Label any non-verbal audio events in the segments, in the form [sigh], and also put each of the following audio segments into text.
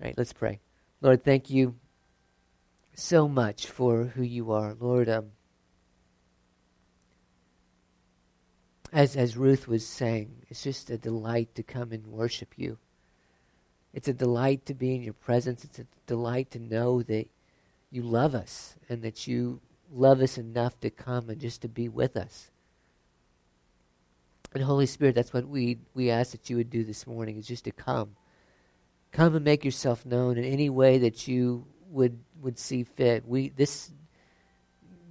All right, let's pray. Lord, thank you so much for who you are. Lord, um, as, as Ruth was saying, it's just a delight to come and worship you. It's a delight to be in your presence. It's a delight to know that you love us and that you love us enough to come and just to be with us. And Holy Spirit, that's what we, we ask that you would do this morning, is just to come. Come and make yourself known in any way that you would would see fit. We this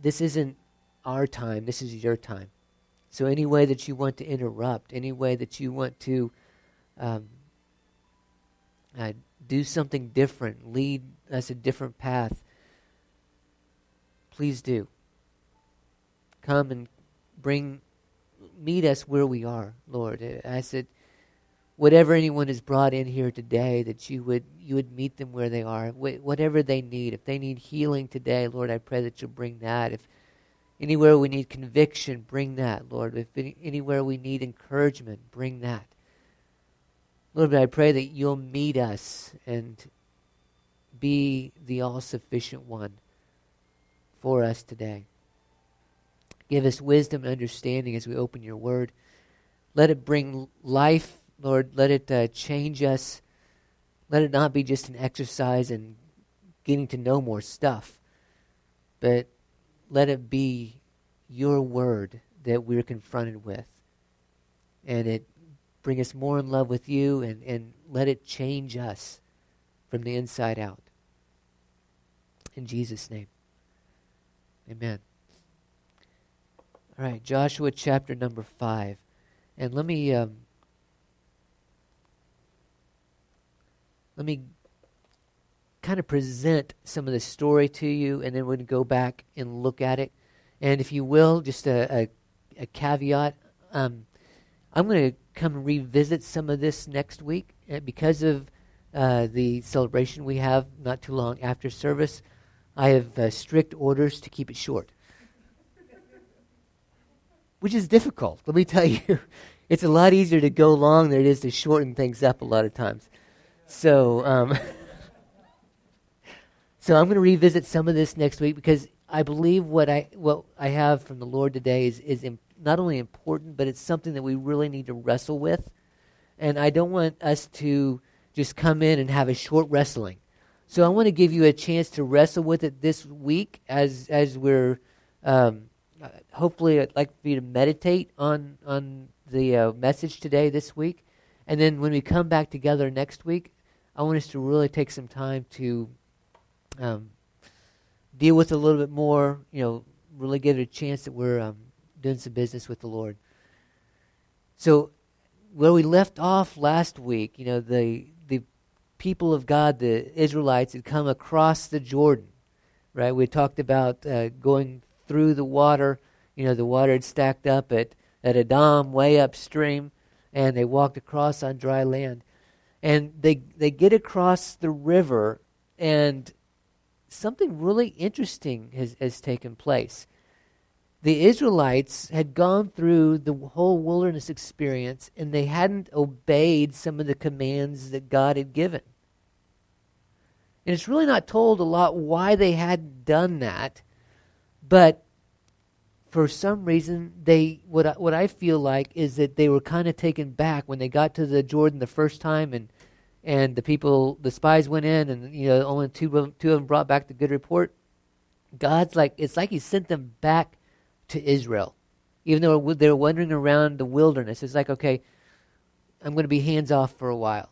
this isn't our time, this is your time. So any way that you want to interrupt, any way that you want to um, uh, do something different, lead us a different path, please do. Come and bring, meet us where we are, Lord. I said, whatever anyone has brought in here today, that you would you would meet them where they are, Wh- whatever they need. If they need healing today, Lord, I pray that you'll bring that. If anywhere we need conviction, bring that, Lord. If any, anywhere we need encouragement, bring that. Lord, I pray that you'll meet us and be the all sufficient one for us today. Give us wisdom and understanding as we open your word. Let it bring life, Lord. Let it uh, change us. Let it not be just an exercise in getting to know more stuff, but let it be your word that we're confronted with. And it bring us more in love with you and, and let it change us from the inside out. In Jesus' name. Amen. All right, Joshua chapter number 5. And let me um, let me kind of present some of the story to you, and then we're going to go back and look at it. And if you will, just a, a, a caveat. Um, I'm going to come revisit some of this next week uh, because of uh, the celebration we have not too long after service. I have uh, strict orders to keep it short, which is difficult. Let me tell [laughs] you, it's a lot easier to go long than it is to shorten things up a lot of times. So, um, [laughs] so I'm going to revisit some of this next week because I believe what I what I have from the Lord today is is not only important, but it's something that we really need to wrestle with. And I don't want us to just come in and have a short wrestling. So I want to give you a chance to wrestle with it this week as as we're um, hopefully I'd like for you to meditate on on the uh, message today this week, and then when we come back together next week, I want us to really take some time to um, deal with it a little bit more. You know, really give it a chance that we're um, doing some business with the Lord. So, where we left off last week, you know, the the people of God, the Israelites, had come across the Jordan, right? We talked about uh, going through the water. You know, the water had stacked up at at Adam, way upstream, and they walked across on dry land. And they they get across the river, and something really interesting has, has taken place the Israelites had gone through the whole wilderness experience and they hadn't obeyed some of the commands that God had given. And it's really not told a lot why they hadn't done that, but for some reason they what I, what I feel like is that they were kind of taken back when they got to the Jordan the first time and and the people the spies went in and you know only two of, two of them brought back the good report. God's like it's like he sent them back to Israel. Even though they're wandering around the wilderness, it's like, okay, I'm going to be hands off for a while.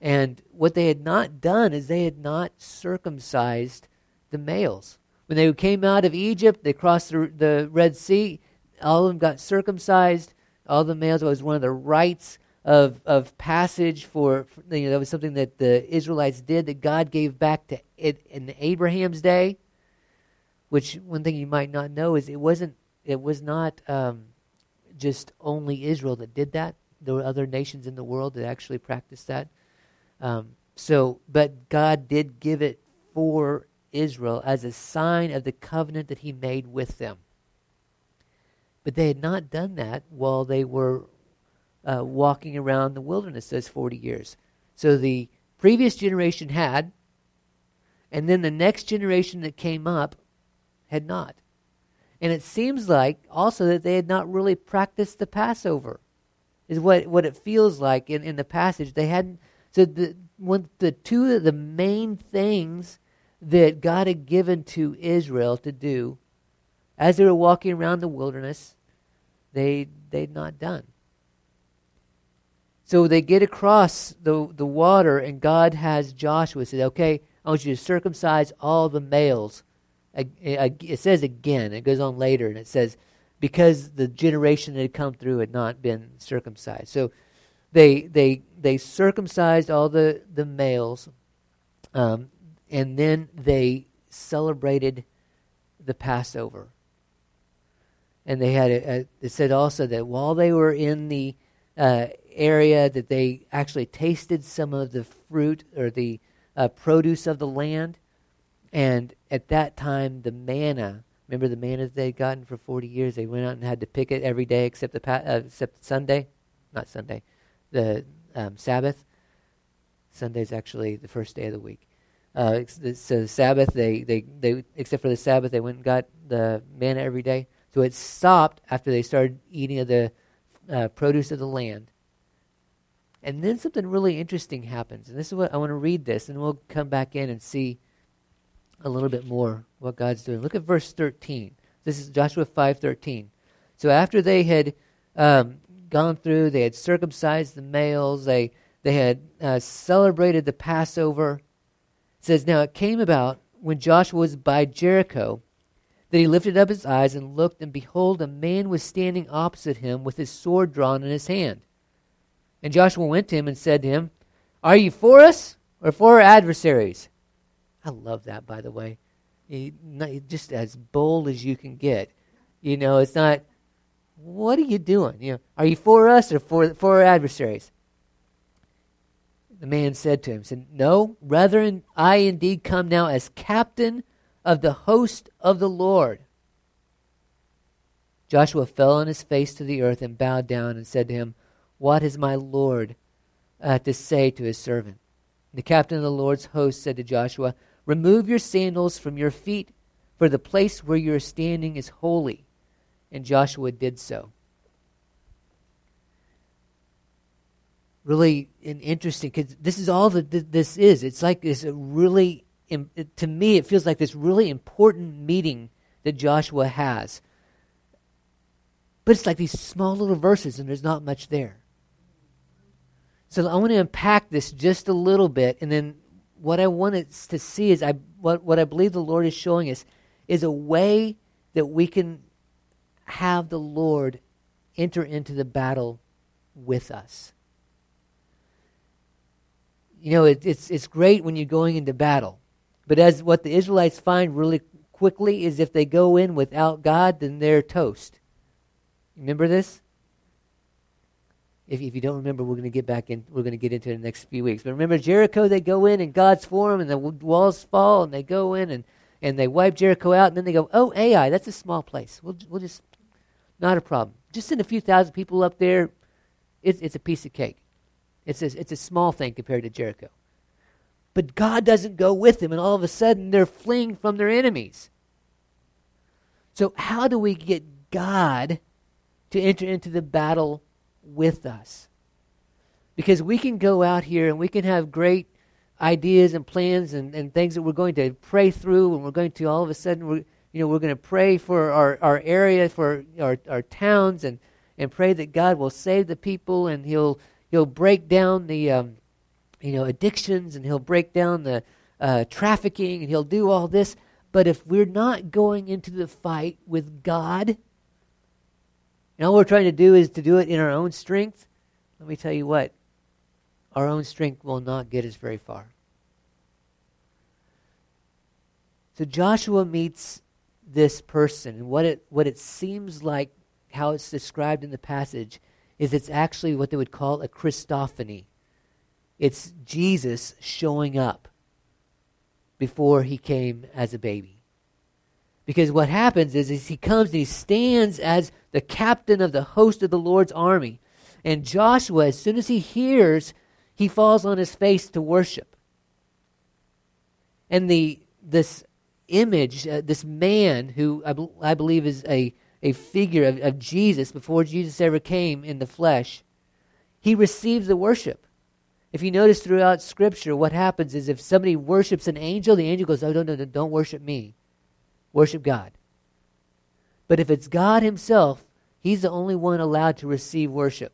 And what they had not done is they had not circumcised the males. When they came out of Egypt, they crossed the, the Red Sea, all of them got circumcised. All the males, was one of the rites of, of passage for, for, you know, that was something that the Israelites did that God gave back to it in Abraham's day. Which one thing you might not know is it wasn't it was not um, just only Israel that did that. There were other nations in the world that actually practiced that. Um, so, but God did give it for Israel as a sign of the covenant that He made with them. But they had not done that while they were uh, walking around the wilderness those 40 years. So the previous generation had, and then the next generation that came up had not. And it seems like also that they had not really practiced the Passover, is what, what it feels like in, in the passage. They hadn't. So the one the two of the main things that God had given to Israel to do as they were walking around the wilderness, they they'd not done. So they get across the, the water, and God has Joshua say, Okay, I want you to circumcise all the males. It says again, it goes on later, and it says, because the generation that had come through had not been circumcised. So they they they circumcised all the the males, um, and then they celebrated the Passover. And they had it said also that while they were in the uh, area, that they actually tasted some of the fruit or the uh, produce of the land, and at that time the manna. Remember the manna they'd gotten for forty years. They went out and had to pick it every day except the uh, except Sunday, not Sunday, the um, Sabbath. Sunday's actually the first day of the week. Uh, so the Sabbath, they, they, they, except for the Sabbath, they went and got the manna every day. So it stopped after they started eating of the uh, produce of the land. And then something really interesting happens. And this is what I want to read this, and we'll come back in and see a little bit more what God's doing. Look at verse 13. This is Joshua 5.13. So after they had um, gone through, they had circumcised the males, they, they had uh, celebrated the Passover. Says, Now it came about when Joshua was by Jericho that he lifted up his eyes and looked, and behold, a man was standing opposite him with his sword drawn in his hand. And Joshua went to him and said to him, Are you for us or for our adversaries? I love that, by the way. He, just as bold as you can get. You know, it's not, what are you doing? You know, are you for us or for, for our adversaries? The man said to him, said, No, rather I indeed come now as captain of the host of the Lord. Joshua fell on his face to the earth and bowed down and said to him, What has my Lord uh, to say to his servant? The captain of the Lord's host said to Joshua, Remove your sandals from your feet, for the place where you are standing is holy. And Joshua did so. Really an interesting, because this is all that this is. It's like this really to me, it feels like this really important meeting that Joshua has. But it's like these small little verses, and there's not much there. So I want to unpack this just a little bit, and then what I want us to see is I what, what I believe the Lord is showing us is a way that we can have the Lord enter into the battle with us. You know, it, it's it's great when you're going into battle. But as what the Israelites find really quickly is if they go in without God, then they're toast. Remember this? If, if you don't remember, we're going to get back in. We're going to get into it in the next few weeks. But remember Jericho? They go in and God's for them, and the walls fall, and they go in and and they wipe Jericho out, and then they go, "Oh, Ai, that's a small place. We'll we'll just not a problem. Just send a few thousand people up there. It's it's a piece of cake. It's a, it's a small thing compared to Jericho." But God doesn't go with them, and all of a sudden they're fleeing from their enemies. So, how do we get God to enter into the battle with us? Because we can go out here and we can have great ideas and plans and, and things that we're going to pray through, and we're going to all of a sudden, we're, you know, we're going to pray for our, our area, for our, our towns, and, and pray that God will save the people and He'll, he'll break down the. Um, you know, addictions and he'll break down the uh, trafficking and he'll do all this. But if we're not going into the fight with God, and all we're trying to do is to do it in our own strength, let me tell you what, our own strength will not get us very far. So Joshua meets this person, and what it, what it seems like, how it's described in the passage, is it's actually what they would call a Christophany. It's Jesus showing up before he came as a baby. Because what happens is, is he comes and he stands as the captain of the host of the Lord's army. And Joshua, as soon as he hears, he falls on his face to worship. and the this image, uh, this man who I, I believe is a, a figure of, of Jesus before Jesus ever came in the flesh, he receives the worship. If you notice throughout Scripture, what happens is if somebody worships an angel, the angel goes, Oh, no, no, no, don't worship me. Worship God. But if it's God Himself, He's the only one allowed to receive worship.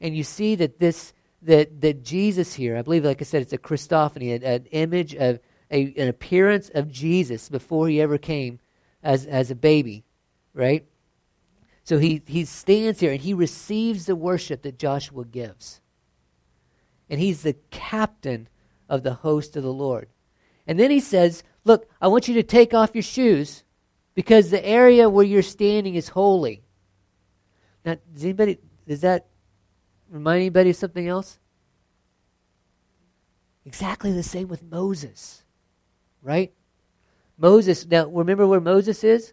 And you see that this that that Jesus here, I believe, like I said, it's a Christophany, an, an image of a, an appearance of Jesus before he ever came as as a baby, right? So he he stands here and he receives the worship that Joshua gives. And he's the captain of the host of the Lord. And then he says, Look, I want you to take off your shoes because the area where you're standing is holy. Now, does anybody, does that remind anybody of something else? Exactly the same with Moses, right? Moses, now remember where Moses is?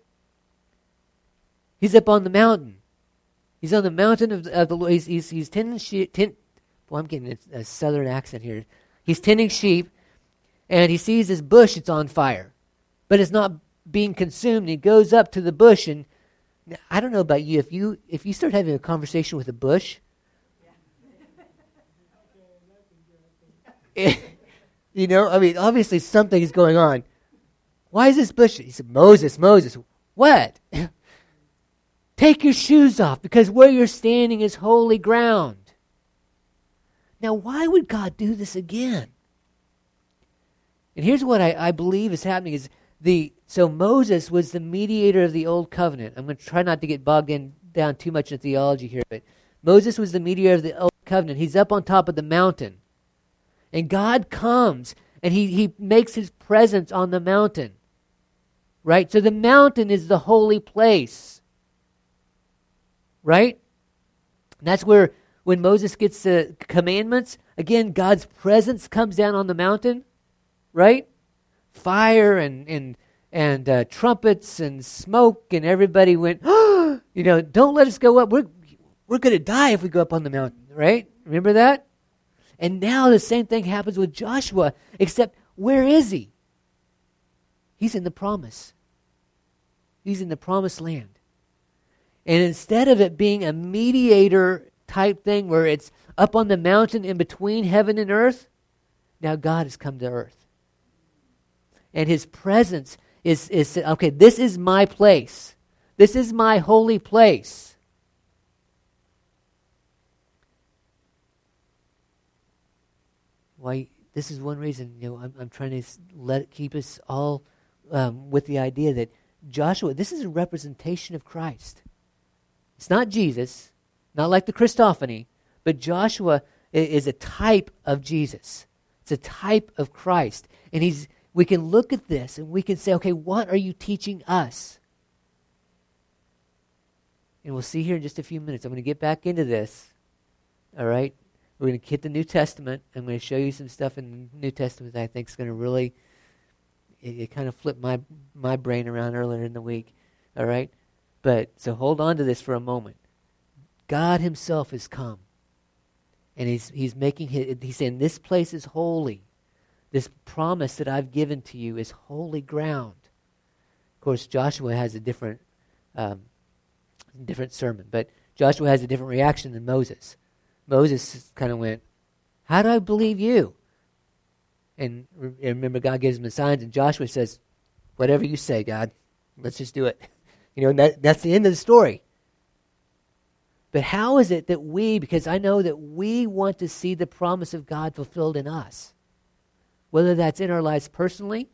He's up on the mountain. He's on the mountain of, of the Lord. He's, he's, he's tending sheep. Ten, boy, I'm getting a, a southern accent here. He's tending sheep, and he sees this bush It's on fire, but it's not being consumed. He goes up to the bush, and I don't know about you. If you if you start having a conversation with a bush, [laughs] you know, I mean, obviously something is going on. Why is this bush? He said, Moses, Moses, what? [laughs] Take your shoes off because where you're standing is holy ground. Now, why would God do this again? And here's what I, I believe is happening is the so Moses was the mediator of the old covenant. I'm going to try not to get bogged in down too much in theology here, but Moses was the mediator of the old covenant. He's up on top of the mountain. And God comes and he, he makes his presence on the mountain. Right? So the mountain is the holy place. Right? And that's where when Moses gets the commandments, again, God's presence comes down on the mountain. Right? Fire and, and, and uh, trumpets and smoke, and everybody went, oh, [gasps] you know, don't let us go up. We're, we're going to die if we go up on the mountain. Right? Remember that? And now the same thing happens with Joshua, except where is he? He's in the promise. He's in the promised land. And instead of it being a mediator type thing where it's up on the mountain in between heaven and earth, now God has come to earth. And his presence is, is okay, this is my place. This is my holy place. why this is one reason you know I'm, I'm trying to let keep us all um, with the idea that Joshua this is a representation of Christ. It's not Jesus, not like the Christophany, but Joshua is a type of Jesus. It's a type of Christ, and he's we can look at this and we can say, okay, what are you teaching us? And we'll see here in just a few minutes. I'm going to get back into this. All right? We're going to hit the New Testament. I'm going to show you some stuff in the New Testament that I think is going to really, it, it kind of flipped my, my brain around earlier in the week. All right? But, so hold on to this for a moment. God Himself has come. And He's, he's making, his, He's saying, this place is holy. This promise that I've given to you is holy ground. Of course, Joshua has a different, um, different sermon, but Joshua has a different reaction than Moses. Moses kind of went, How do I believe you? And remember, God gives him the signs, and Joshua says, Whatever you say, God, let's just do it. [laughs] You know, that, that's the end of the story. But how is it that we, because I know that we want to see the promise of God fulfilled in us, whether that's in our lives personally,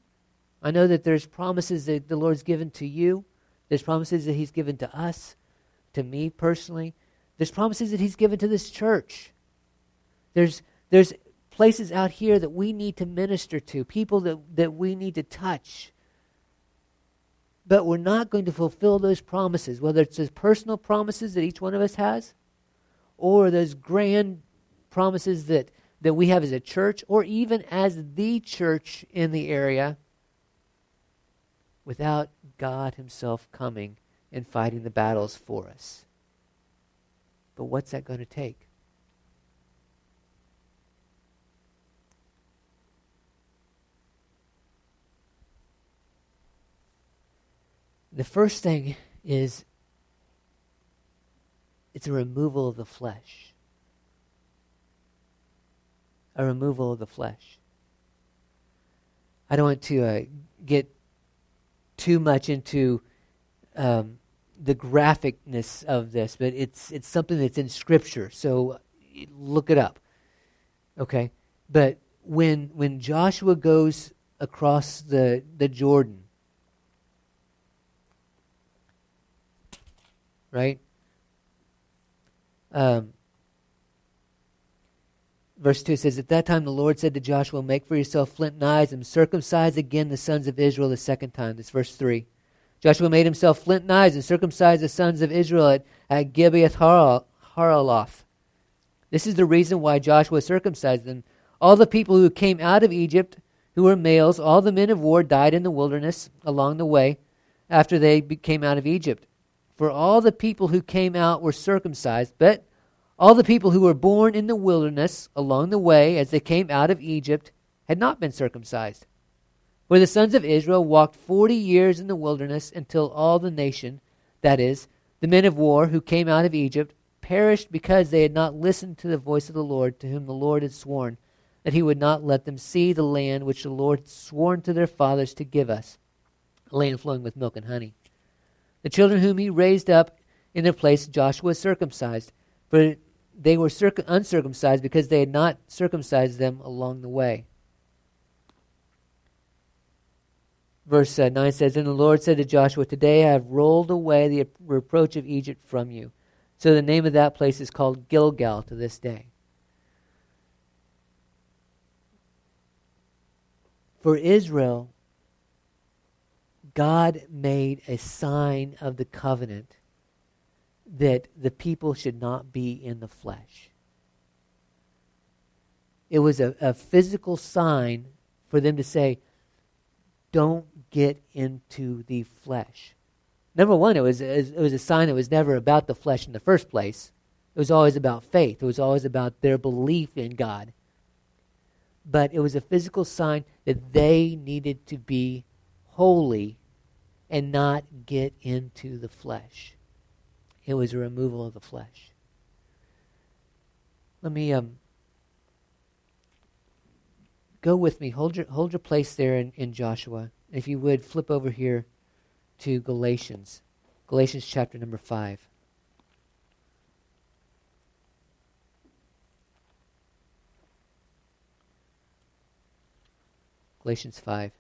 I know that there's promises that the Lord's given to you, there's promises that He's given to us, to me personally, there's promises that He's given to this church. There's, there's places out here that we need to minister to, people that, that we need to touch. But we're not going to fulfill those promises, whether it's those personal promises that each one of us has, or those grand promises that, that we have as a church, or even as the church in the area, without God Himself coming and fighting the battles for us. But what's that going to take? The first thing is it's a removal of the flesh. A removal of the flesh. I don't want to uh, get too much into um, the graphicness of this, but it's it's something that's in Scripture. So look it up. Okay, but when when Joshua goes across the the Jordan, right? Um, verse 2 says, At that time the Lord said to Joshua, Make for yourself flint knives and circumcise again the sons of Israel the second time. This verse 3. Joshua made himself flint knives and circumcised the sons of Israel at, at Gibeath Haraloth. This is the reason why Joshua circumcised them. All the people who came out of Egypt, who were males, all the men of war died in the wilderness along the way after they came out of Egypt. For all the people who came out were circumcised, but all the people who were born in the wilderness along the way as they came out of Egypt had not been circumcised. For the sons of Israel walked forty years in the wilderness until all the nation, that is, the men of war who came out of Egypt, perished because they had not listened to the voice of the Lord, to whom the Lord had sworn that he would not let them see the land which the Lord had sworn to their fathers to give us, a land flowing with milk and honey. The children whom he raised up in their place Joshua circumcised, for they were circ- uncircumcised because they had not circumcised them along the way. Verse uh, 9 says, And the Lord said to Joshua, Today I have rolled away the reproach of Egypt from you. So the name of that place is called Gilgal to this day. For Israel, God made a sign of the covenant that the people should not be in the flesh. It was a, a physical sign for them to say, don't get into the flesh. Number one, it was, it was a sign that was never about the flesh in the first place. It was always about faith. It was always about their belief in God. But it was a physical sign that they needed to be holy and not get into the flesh. It was a removal of the flesh. Let me um, go with me. Hold your, hold your place there in, in Joshua. If you would, flip over here to Galatians. Galatians chapter number 5. Galatians 5.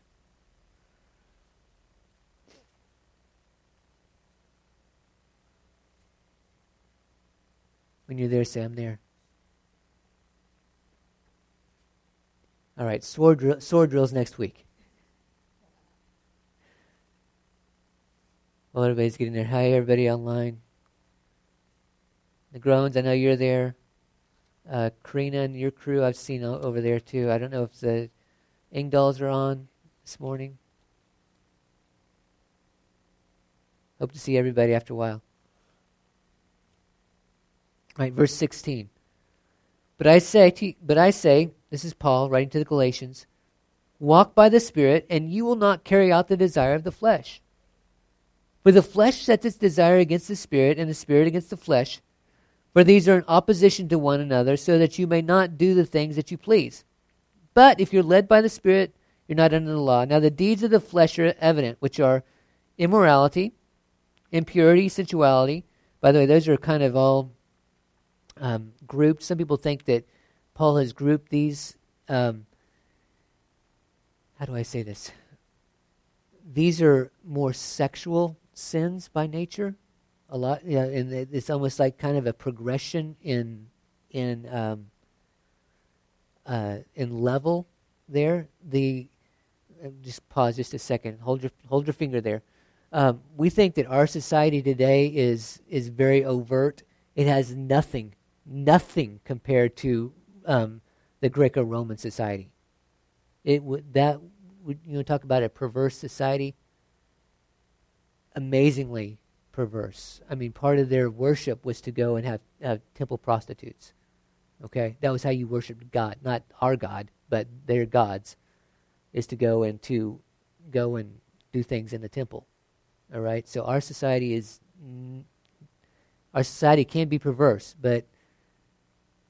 When you're there, say, I'm there. All right, sword, drill, sword drills next week. Well, everybody's getting there. Hi, everybody online. The groans, I know you're there. Uh, Karina and your crew, I've seen over there too. I don't know if the Ingdals are on this morning. Hope to see everybody after a while. Right, verse 16. But I say, to, but I say, this is Paul writing to the Galatians, walk by the Spirit, and you will not carry out the desire of the flesh. For the flesh sets its desire against the Spirit, and the Spirit against the flesh. For these are in opposition to one another, so that you may not do the things that you please. But if you're led by the Spirit, you're not under the law. Now the deeds of the flesh are evident, which are immorality, impurity, sensuality. By the way, those are kind of all um, grouped. Some people think that Paul has grouped these. Um, how do I say this? These are more sexual sins by nature. A lot, yeah, and it's almost like kind of a progression in in um, uh, in level there. The uh, just pause just a second. Hold your hold your finger there. Um, we think that our society today is is very overt. It has nothing nothing compared to um, the Greco-Roman society. It would that would you know talk about a perverse society. Amazingly perverse. I mean, part of their worship was to go and have, have temple prostitutes. Okay, that was how you worshiped God, not our God, but their gods, is to go and to go and do things in the temple. All right? So our society is our society can be perverse, but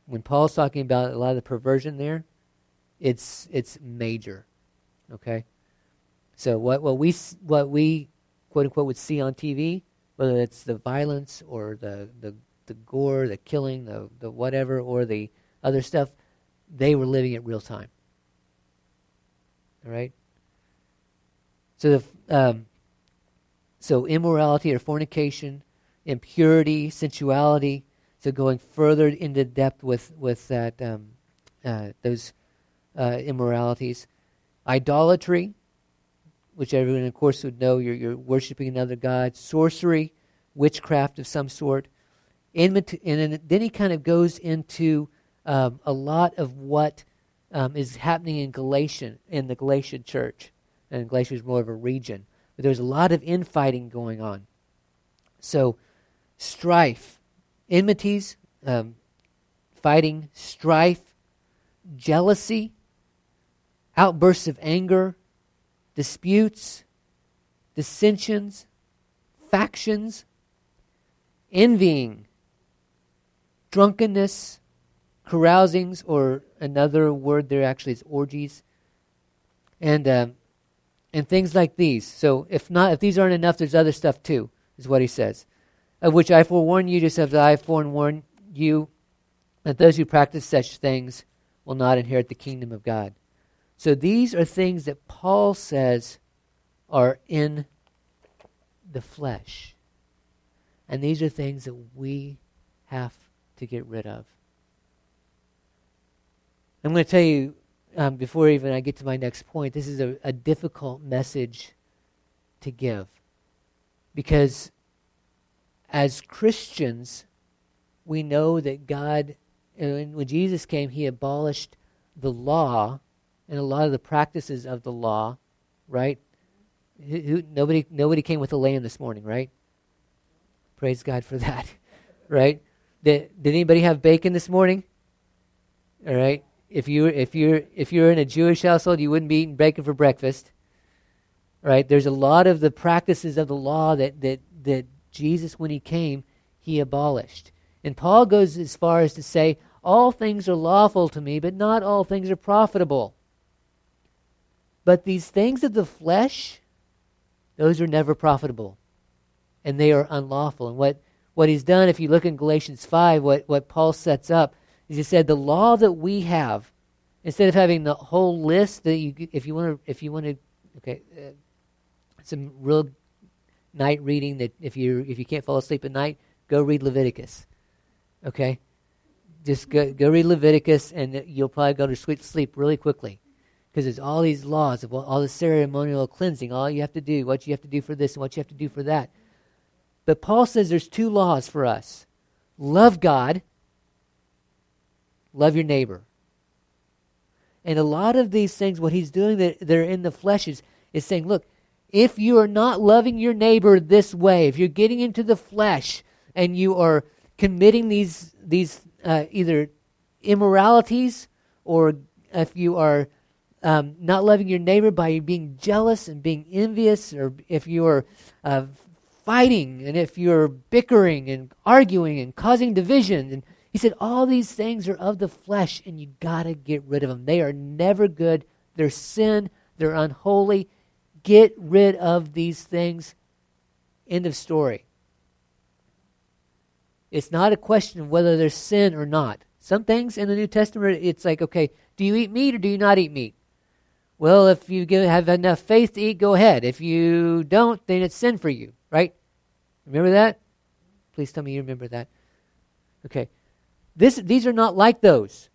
when Paul's talking about a lot of the perversion there, it's it's major. Okay? So what what we what we quote unquote would see on TV, whether it's the violence or the the, the gore, the killing, the the whatever, or the other stuff, they were living it real time. All right. So the um, so immorality or fornication, impurity, sensuality. So going further into depth with with that um, uh, those uh, immoralities, idolatry, which everyone of course would know. You're you're worshiping another god. Sorcery, witchcraft of some sort. And then, then he kind of goes into um, a lot of what um, is happening in Galatian in the Galatian church, and Galatia is more of a region. But there's a lot of infighting going on. So, strife, enmities, um, fighting, strife, jealousy, outbursts of anger, disputes, dissensions, factions, envying, drunkenness, carousings, or another word there actually is orgies, and um, and things like these. So if not, if these aren't enough, there's other stuff too, is what he says. Of which I forewarn you, just as I forewarn you, that those who practice such things will not inherit the kingdom of God. So these are things that Paul says are in the flesh. And these are things that we have to get rid of. I'm going to tell you um, before even I get to my next point, this is a, a difficult message to give. Because as Christians, we know that God, when Jesus came, he abolished the law and a lot of the practices of the law, right? Who, nobody, nobody came with a lamb this morning, right? Praise God for that, [laughs] right? Did, did anybody have bacon this morning? All right if you if you're if you're in a Jewish household, you wouldn't be eating bacon for breakfast. Right? There's a lot of the practices of the law that that that Jesus, when he came, he abolished. And Paul goes as far as to say, all things are lawful to me, but not all things are profitable. But these things of the flesh, those are never profitable. And they are unlawful. And what, what he's done, if you look in Galatians 5, what, what Paul sets up is he said the law that we have, instead of having the whole list that you, if you want to, if you want to, okay, uh, some real night reading that if you if you can't fall asleep at night, go read Leviticus. Okay, just go go read Leviticus, and you'll probably go to sweet sleep really quickly, because there's all these laws of all the ceremonial cleansing, all you have to do, what you have to do for this, and what you have to do for that. But Paul says there's two laws for us: love God Love your neighbor. And a lot of these things, what he's doing that they're in the flesh is, is saying, look, if you are not loving your neighbor this way, if you're getting into the flesh and you are committing these these uh, either immoralities or if you are um, not loving your neighbor by being jealous and being envious, or if you are uh, fighting and if you're bickering and arguing and causing division and he said, All these things are of the flesh, and you got to get rid of them. They are never good. They're sin. They're unholy. Get rid of these things. End of story. It's not a question of whether there's sin or not. Some things in the New Testament, it's like, okay, do you eat meat or do you not eat meat? Well, if you have enough faith to eat, go ahead. If you don't, then it's sin for you, right? Remember that? Please tell me you remember that. Okay. This, these are not like those.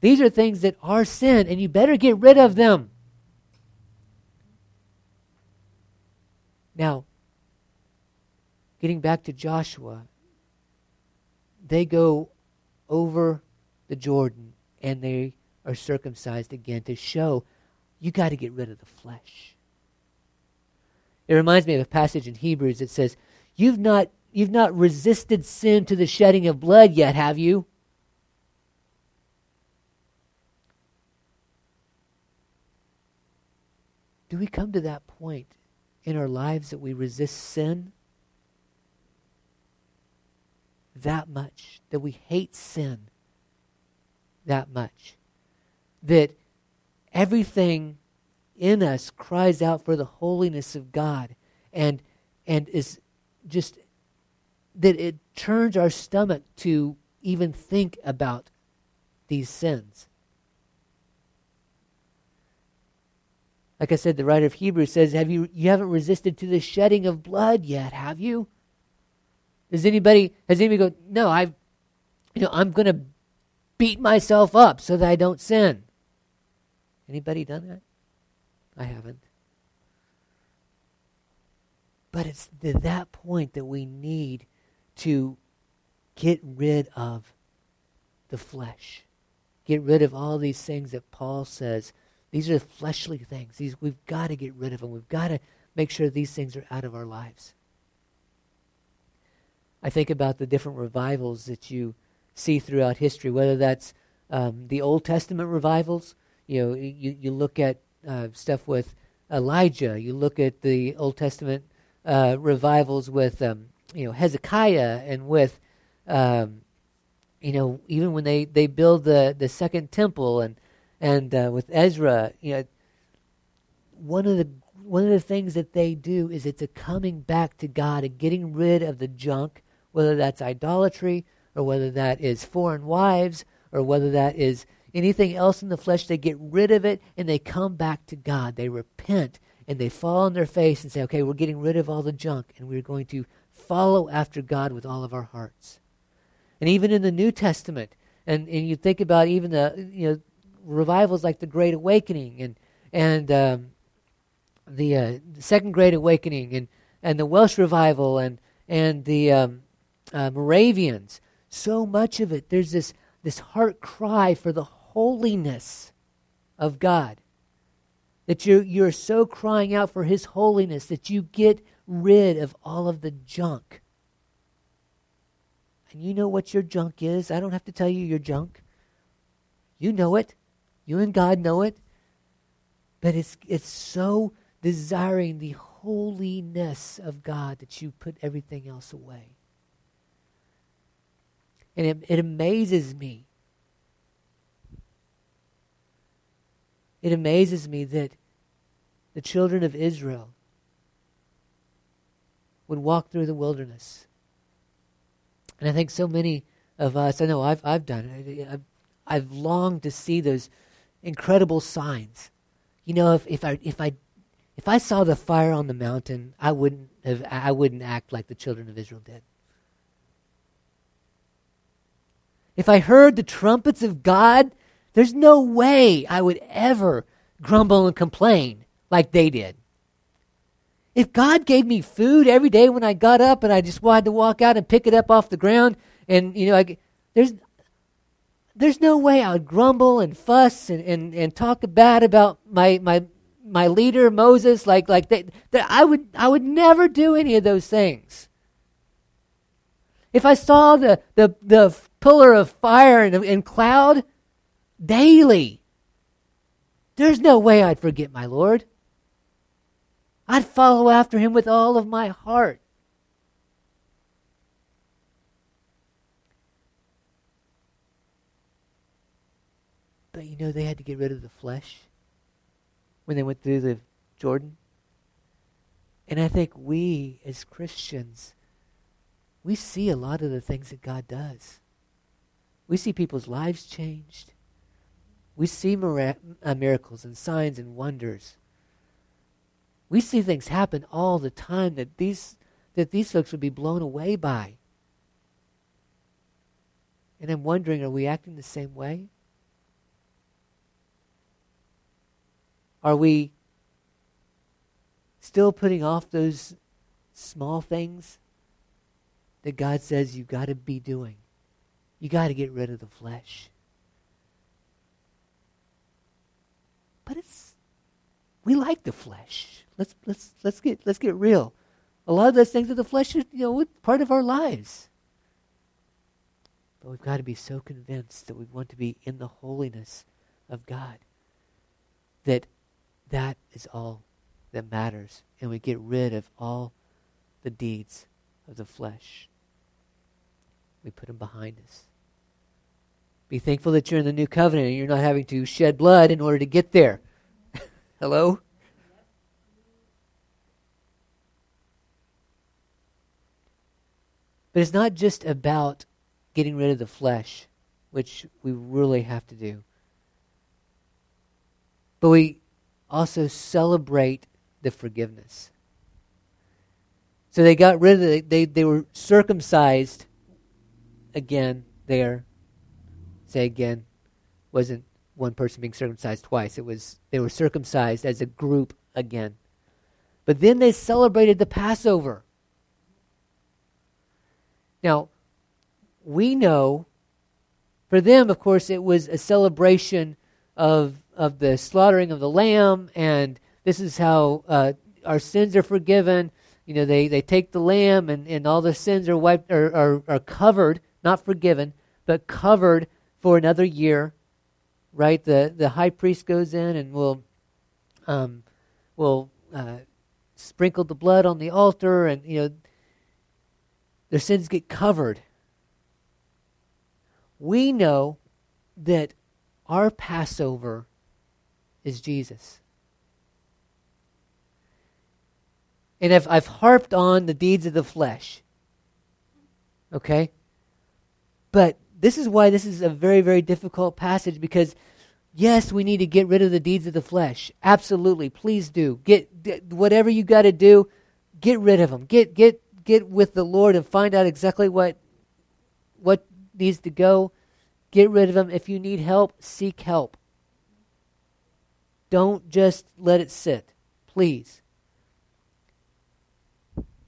These are things that are sin, and you better get rid of them. Now, getting back to Joshua, they go over the Jordan and they are circumcised again to show you got to get rid of the flesh. It reminds me of a passage in Hebrews that says, You've not You've not resisted sin to the shedding of blood yet, have you? Do we come to that point in our lives that we resist sin that much, that we hate sin that much, that everything in us cries out for the holiness of God and and is just that it turns our stomach to even think about these sins. Like I said, the writer of Hebrews says, Have you you haven't resisted to the shedding of blood yet, have you? Does anybody has anybody go, No, I've you know, I'm gonna beat myself up so that I don't sin. Anybody done that? I haven't. But it's to that point that we need to get rid of the flesh. Get rid of all these things that Paul says. These are fleshly things. These we've got to get rid of them. We've got to make sure these things are out of our lives. I think about the different revivals that you see throughout history, whether that's um, the Old Testament revivals. You know, you, you look at uh, stuff with Elijah. You look at the Old Testament uh, revivals with um, you know Hezekiah and with um, you know even when they, they build the, the second temple and and uh, with Ezra, you know one of the one of the things that they do is it's a coming back to God and getting rid of the junk, whether that's idolatry or whether that is foreign wives or whether that is anything else in the flesh. They get rid of it and they come back to God. They repent and they fall on their face and say, okay, we're getting rid of all the junk and we're going to follow after God with all of our hearts. And even in the New Testament, and, and you think about even the you know revivals like the Great Awakening and and um, the, uh, Second Great Awakening and and the Welsh revival and and the um, uh, Moravians. So much of it, there's this this heart cry for the holiness of God. That you're, you're so crying out for His holiness that you get rid of all of the junk. And you know what your junk is. I don't have to tell you your junk. You know it. You and God know it. But it's, it's so desiring the holiness of God that you put everything else away. And it, it amazes me It amazes me that the children of Israel would walk through the wilderness. And I think so many of us, I know I've, I've done it, I've, I've longed to see those incredible signs. You know, if, if I if I if I saw the fire on the mountain, I wouldn't have I wouldn't act like the children of Israel did. If I heard the trumpets of God, there's no way I would ever grumble and complain like they did. If God gave me food every day when I got up and I just wanted to walk out and pick it up off the ground, and you know, I, there's there's no way I would grumble and fuss and, and, and talk bad about my my my leader Moses like like that that I would I would never do any of those things. If I saw the the, the pillar of fire and, and cloud, daily. There's no way I'd forget my Lord. I'd follow after him with all of my heart. But you know, they had to get rid of the flesh when they went through the Jordan. And I think we, as Christians, we see a lot of the things that God does. We see people's lives changed. We see mira- uh, miracles and signs and wonders. We see things happen all the time that these, that these folks would be blown away by. And I'm wondering are we acting the same way? Are we still putting off those small things that God says you've got to be doing? You got to get rid of the flesh. But it's we like the flesh. Let's let's let's get let's get real. A lot of those things of the flesh are you know part of our lives. But we've got to be so convinced that we want to be in the holiness of God that that is all that matters, and we get rid of all the deeds of the flesh. We put them behind us. Be thankful that you're in the new covenant and you're not having to shed blood in order to get there. [laughs] Hello? But it's not just about getting rid of the flesh, which we really have to do. But we also celebrate the forgiveness. So they got rid of it. They, they were circumcised again there. Say again. Wasn't one person being circumcised twice. It was they were circumcised as a group again. But then they celebrated the Passover. Now, we know for them, of course, it was a celebration of, of the slaughtering of the lamb, and this is how uh, our sins are forgiven. You know, they, they take the lamb, and, and all the sins are, wiped, are, are, are covered, not forgiven, but covered for another year. Right? The, the high priest goes in and will, um, will uh, sprinkle the blood on the altar, and, you know, their sins get covered. We know that our Passover is Jesus. And if I've harped on the deeds of the flesh, okay? But this is why this is a very, very difficult passage because, yes, we need to get rid of the deeds of the flesh. Absolutely. Please do. Get, get whatever you got to do, get rid of them. Get, get get with the Lord and find out exactly what what needs to go. Get rid of them. If you need help, seek help. Don't just let it sit, please.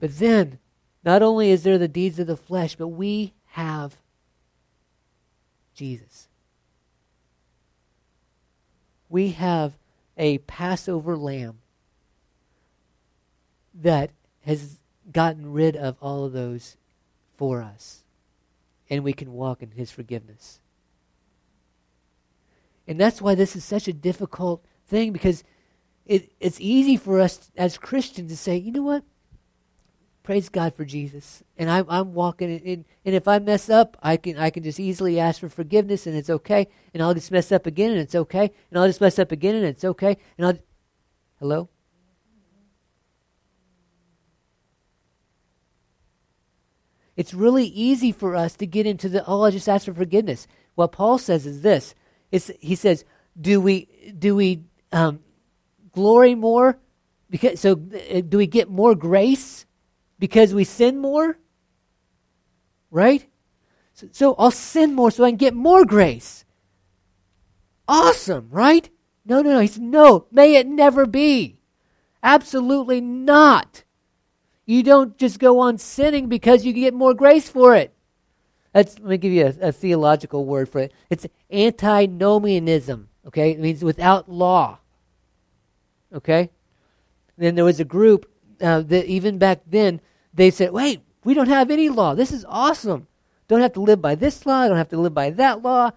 But then, not only is there the deeds of the flesh, but we have Jesus. We have a Passover lamb that has gotten rid of all of those for us. And we can walk in His forgiveness. And that's why this is such a difficult thing because it, it's easy for us as Christians to say, you know what? Praise God for Jesus. And I, I'm walking in, and if I mess up, I can, I can just easily ask for forgiveness and it's okay. And I'll just mess up again and it's okay. And I'll just mess up again and it's okay. And I'll, hello? It's really easy for us to get into the, oh, I'll just ask for forgiveness. What Paul says is this. It's, he says, do we, do we um, glory more? Because, so uh, do we get more grace because we sin more? Right? So, so I'll sin more so I can get more grace. Awesome, right? No, no, no. He said, no, may it never be. Absolutely not. You don't just go on sinning because you get more grace for it. That's, let me give you a, a theological word for it. It's antinomianism. Okay, it means without law. Okay, then there was a group uh, that even back then they said, "Wait, we don't have any law. This is awesome. Don't have to live by this law. Don't have to live by that law.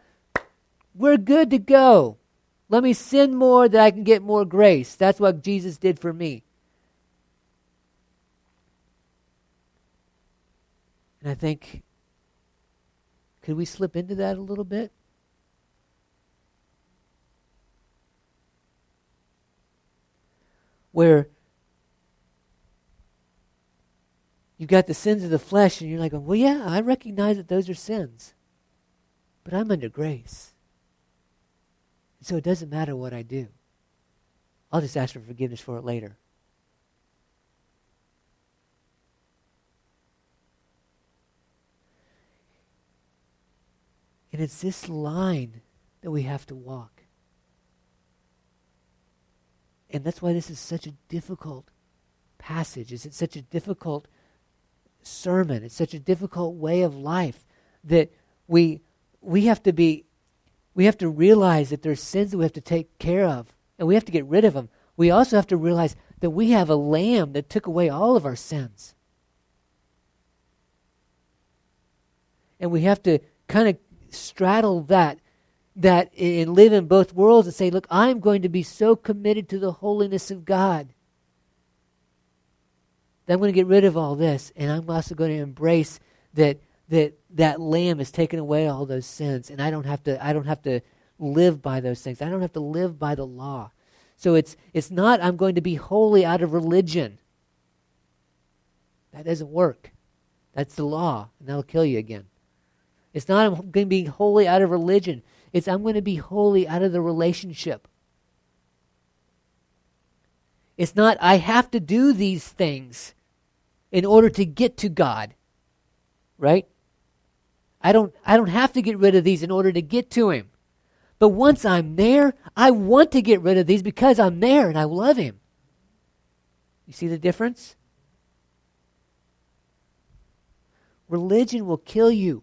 We're good to go. Let me sin more that I can get more grace. That's what Jesus did for me." And I think, could we slip into that a little bit? Where you've got the sins of the flesh, and you're like, well, yeah, I recognize that those are sins, but I'm under grace. And so it doesn't matter what I do. I'll just ask for forgiveness for it later. And it's this line that we have to walk. And that's why this is such a difficult passage. It's such a difficult sermon. It's such a difficult way of life that we we have to be we have to realize that there's sins that we have to take care of and we have to get rid of them. We also have to realize that we have a lamb that took away all of our sins. And we have to kind of straddle that that and live in both worlds and say, look, I'm going to be so committed to the holiness of God that I'm going to get rid of all this, and I'm also going to embrace that that that lamb has taken away all those sins, and I don't have to I don't have to live by those things. I don't have to live by the law. So it's it's not I'm going to be holy out of religion. That doesn't work. That's the law, and that'll kill you again. It's not I'm going to be holy out of religion. It's I'm going to be holy out of the relationship. It's not I have to do these things in order to get to God. Right? I don't I don't have to get rid of these in order to get to him. But once I'm there, I want to get rid of these because I'm there and I love him. You see the difference? Religion will kill you.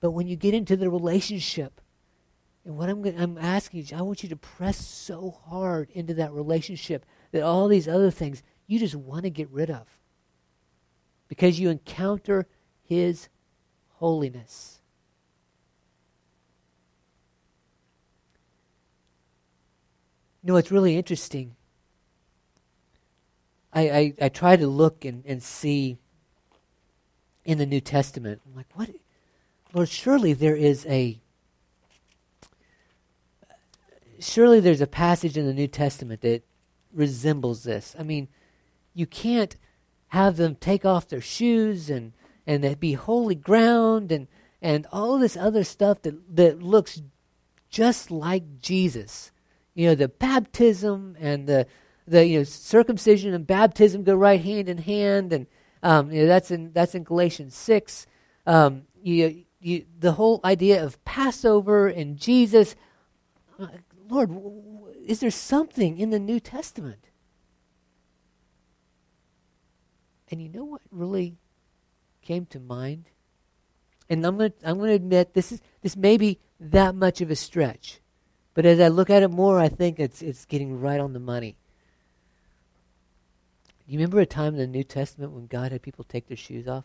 But when you get into the relationship, and what I'm, I'm asking you, I want you to press so hard into that relationship that all these other things you just want to get rid of because you encounter His holiness. You know, it's really interesting. I, I, I try to look and, and see in the New Testament. I'm like, what? Lord, surely there is a. Surely there's a passage in the New Testament that resembles this. I mean, you can't have them take off their shoes and and be holy ground and and all this other stuff that that looks just like Jesus. You know, the baptism and the the you know circumcision and baptism go right hand in hand, and um, you know that's in that's in Galatians six. Um, you, you, the whole idea of Passover and Jesus. Uh, Lord, is there something in the New Testament And you know what really came to mind? And I'm going to I'm going to admit this is this may be that much of a stretch. But as I look at it more, I think it's it's getting right on the money. Do You remember a time in the New Testament when God had people take their shoes off?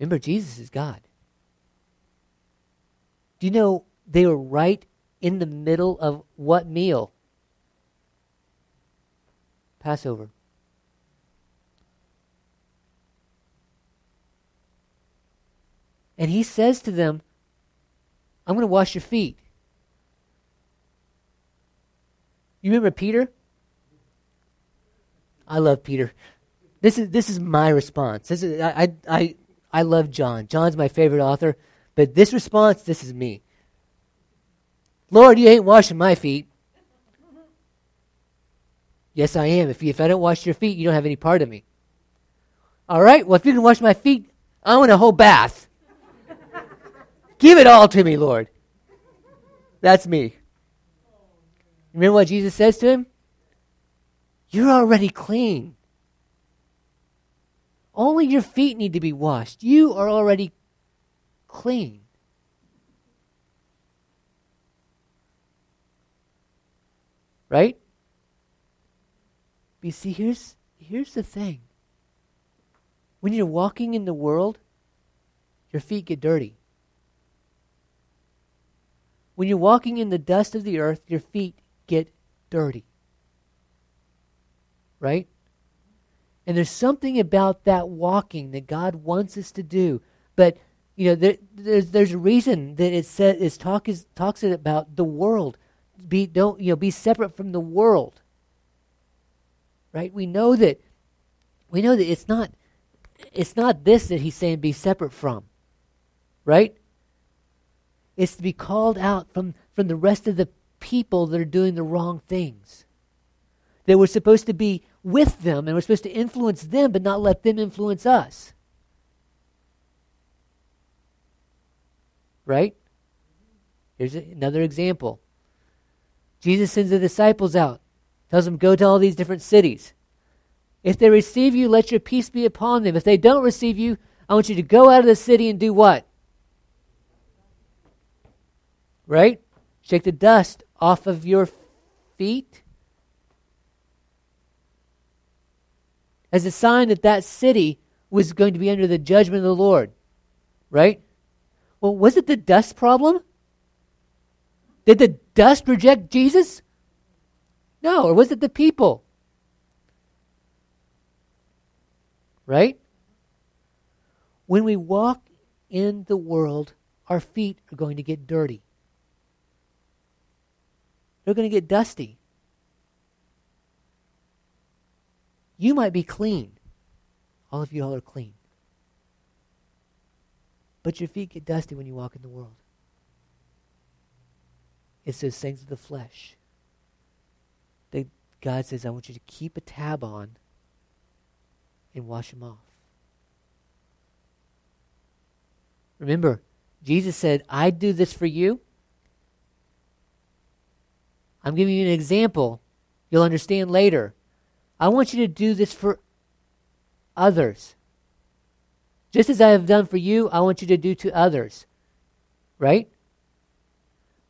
Remember, Jesus is God. Do you know they were right in the middle of what meal? Passover. And he says to them, I'm going to wash your feet. You remember Peter? I love Peter. This is this is my response. This is I I, I I love John. John's my favorite author. But this response, this is me. Lord, you ain't washing my feet. Yes, I am. If, you, if I don't wash your feet, you don't have any part of me. All right, well, if you can wash my feet, I want a whole bath. Give it all to me, Lord. That's me. Remember what Jesus says to him? You're already clean. Only your feet need to be washed. You are already clean. Right? But you see, here's, here's the thing. When you're walking in the world, your feet get dirty. When you're walking in the dust of the earth, your feet get dirty. Right? And there's something about that walking that God wants us to do. But you know, there, there's there's a reason that it says it talk is talks about the world. Be don't you know be separate from the world. Right? We know that we know that it's not it's not this that he's saying be separate from. Right? It's to be called out from, from the rest of the people that are doing the wrong things. That we're supposed to be with them and we're supposed to influence them but not let them influence us. Right? Here's another example. Jesus sends the disciples out, tells them, Go to all these different cities. If they receive you, let your peace be upon them. If they don't receive you, I want you to go out of the city and do what? Right? Shake the dust off of your feet as a sign that that city was going to be under the judgment of the Lord, right? Well, was it the dust problem? Did the dust reject Jesus? No, or was it the people? Right? When we walk in the world, our feet are going to get dirty. They're going to get dusty. You might be clean. All of you all are clean. But your feet get dusty when you walk in the world. It's those things of the flesh that God says, I want you to keep a tab on and wash them off. Remember, Jesus said, I do this for you. I'm giving you an example. You'll understand later. I want you to do this for others. Just as I have done for you, I want you to do to others. Right?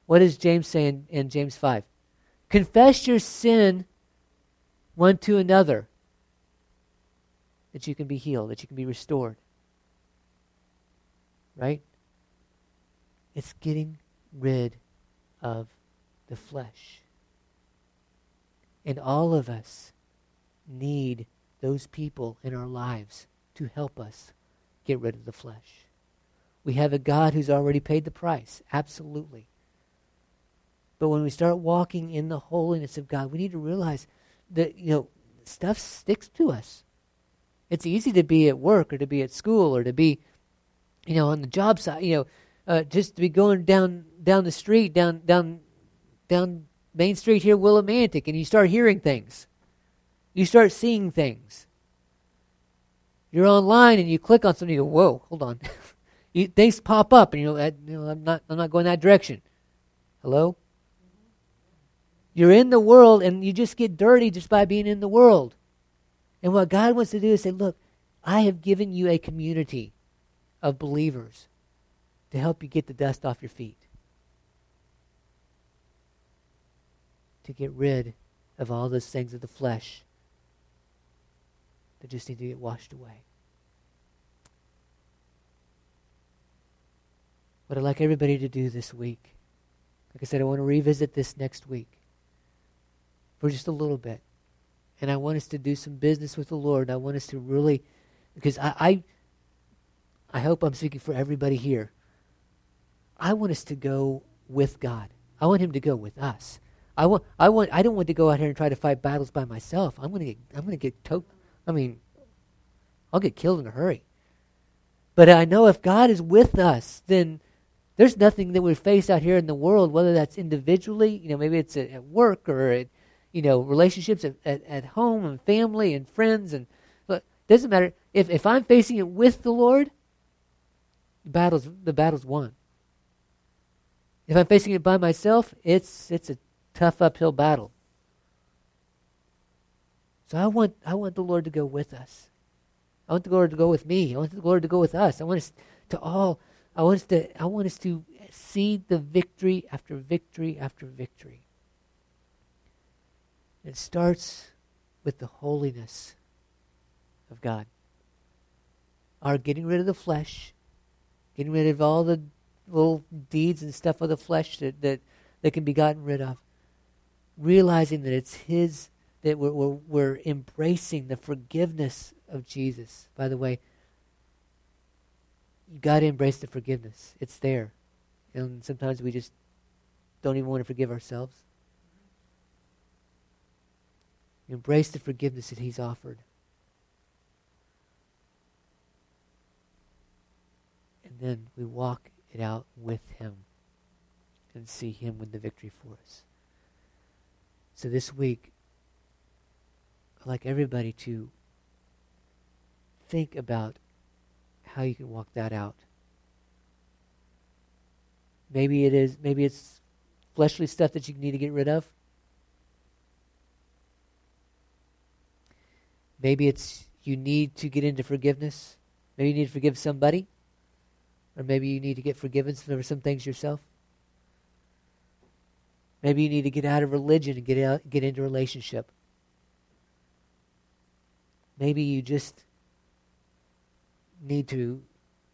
What does James say in, in James 5? Confess your sin one to another that you can be healed, that you can be restored. Right? It's getting rid of the flesh. And all of us need those people in our lives to help us get rid of the flesh. We have a God who's already paid the price, absolutely. But when we start walking in the holiness of God, we need to realize that, you know, stuff sticks to us. It's easy to be at work or to be at school or to be, you know, on the job site, you know, uh, just to be going down down the street, down down down Main Street here, Willimantic, and you start hearing things. You start seeing things. You're online and you click on something. You go, "Whoa, hold on!" [laughs] you, things pop up, and you know, you know, I'm not, I'm not going that direction. Hello. You're in the world, and you just get dirty just by being in the world. And what God wants to do is say, "Look, I have given you a community of believers to help you get the dust off your feet, to get rid of all those things of the flesh that just need to get washed away. What I'd like everybody to do this week, like I said, I want to revisit this next week for just a little bit. And I want us to do some business with the Lord. I want us to really, because I, I, I hope I'm speaking for everybody here. I want us to go with God. I want Him to go with us. I want. I want. I don't want to go out here and try to fight battles by myself. I'm gonna get. I'm gonna get. To- I mean, I'll get killed in a hurry. But I know if God is with us, then there's nothing that we face out here in the world, whether that's individually, you know, maybe it's at, work or at, you know, relationships at, at, at, home and family and friends and but doesn't matter. If if I'm facing it with the Lord, the battle's the battle's won. If I'm facing it by myself, it's it's a tough uphill battle. So I want I want the Lord to go with us. I want the Lord to go with me. I want the Lord to go with us. I want us to all I want us to I want us to see the victory after victory after victory. It starts with the holiness of God. Our getting rid of the flesh, getting rid of all the little deeds and stuff of the flesh that, that, that can be gotten rid of. Realizing that it's His that we're, we're, we're embracing the forgiveness of Jesus. By the way, you got to embrace the forgiveness. It's there. And sometimes we just don't even want to forgive ourselves. Embrace the forgiveness that He's offered. And then we walk it out with Him and see Him win the victory for us. So this week, like everybody to think about how you can walk that out. Maybe it is maybe it's fleshly stuff that you need to get rid of. Maybe it's you need to get into forgiveness. Maybe you need to forgive somebody. Or maybe you need to get forgiven for some things yourself. Maybe you need to get out of religion and get out, get into relationship. Maybe you just need to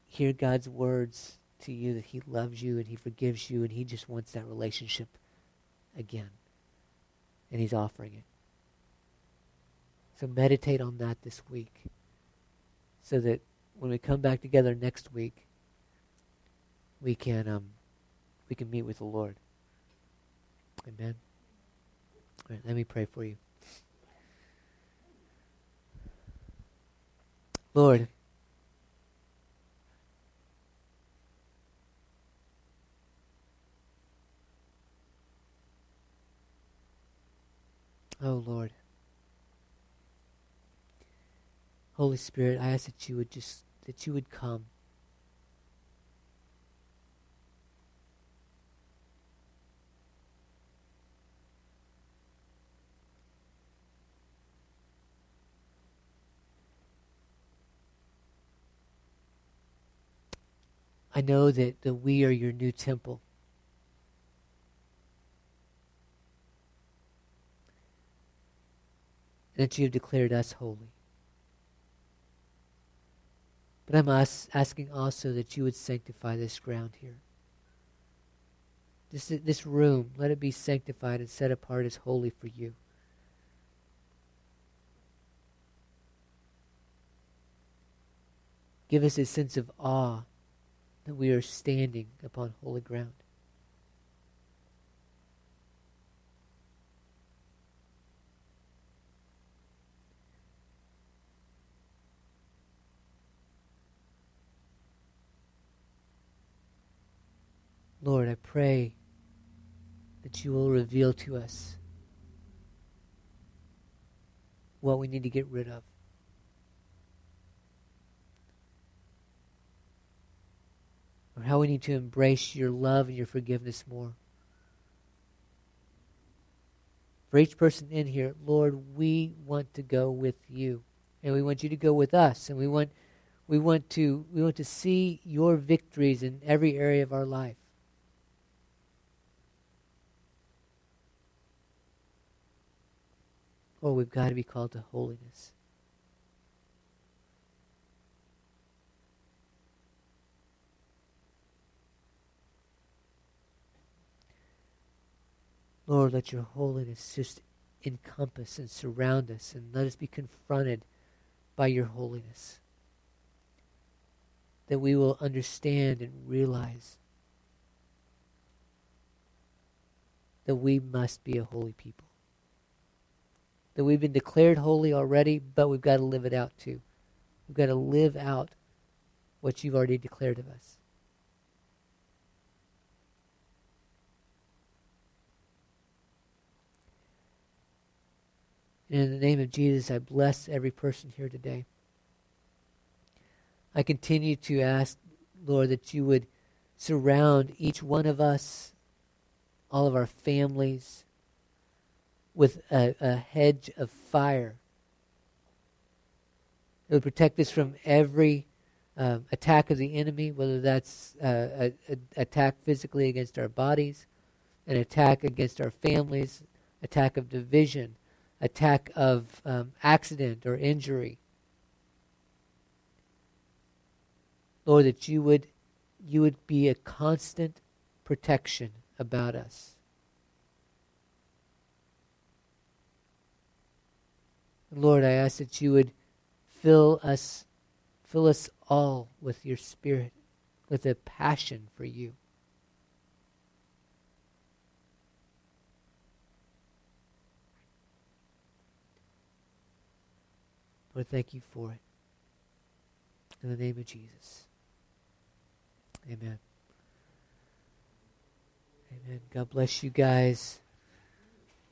hear God's words to you that He loves you and He forgives you and He just wants that relationship again. And He's offering it. So meditate on that this week so that when we come back together next week, we can um, we can meet with the Lord. Amen. All right, let me pray for you. Lord, Oh Lord. Holy Spirit, I ask that you would just that you would come. I know that, that we are your new temple. And that you have declared us holy. But I'm as- asking also that you would sanctify this ground here. This, this room, let it be sanctified and set apart as holy for you. Give us a sense of awe that we are standing upon holy ground. Lord, I pray that you will reveal to us what we need to get rid of. Or how we need to embrace your love and your forgiveness more. For each person in here, Lord, we want to go with you. And we want you to go with us. And we want we want to we want to see your victories in every area of our life. Oh, we've got to be called to holiness. Lord, let your holiness just encompass and surround us, and let us be confronted by your holiness. That we will understand and realize that we must be a holy people. That we've been declared holy already, but we've got to live it out too. We've got to live out what you've already declared of us. And in the name of Jesus, I bless every person here today. I continue to ask, Lord, that you would surround each one of us, all of our families, with a, a hedge of fire. It would protect us from every uh, attack of the enemy, whether that's uh, an attack physically against our bodies, an attack against our families, attack of division, attack of um, accident or injury. Lord, that you would you would be a constant protection about us. Lord, I ask that you would fill us fill us all with your spirit, with a passion for you. Lord, thank you for it. In the name of Jesus. Amen. Amen. God bless you guys.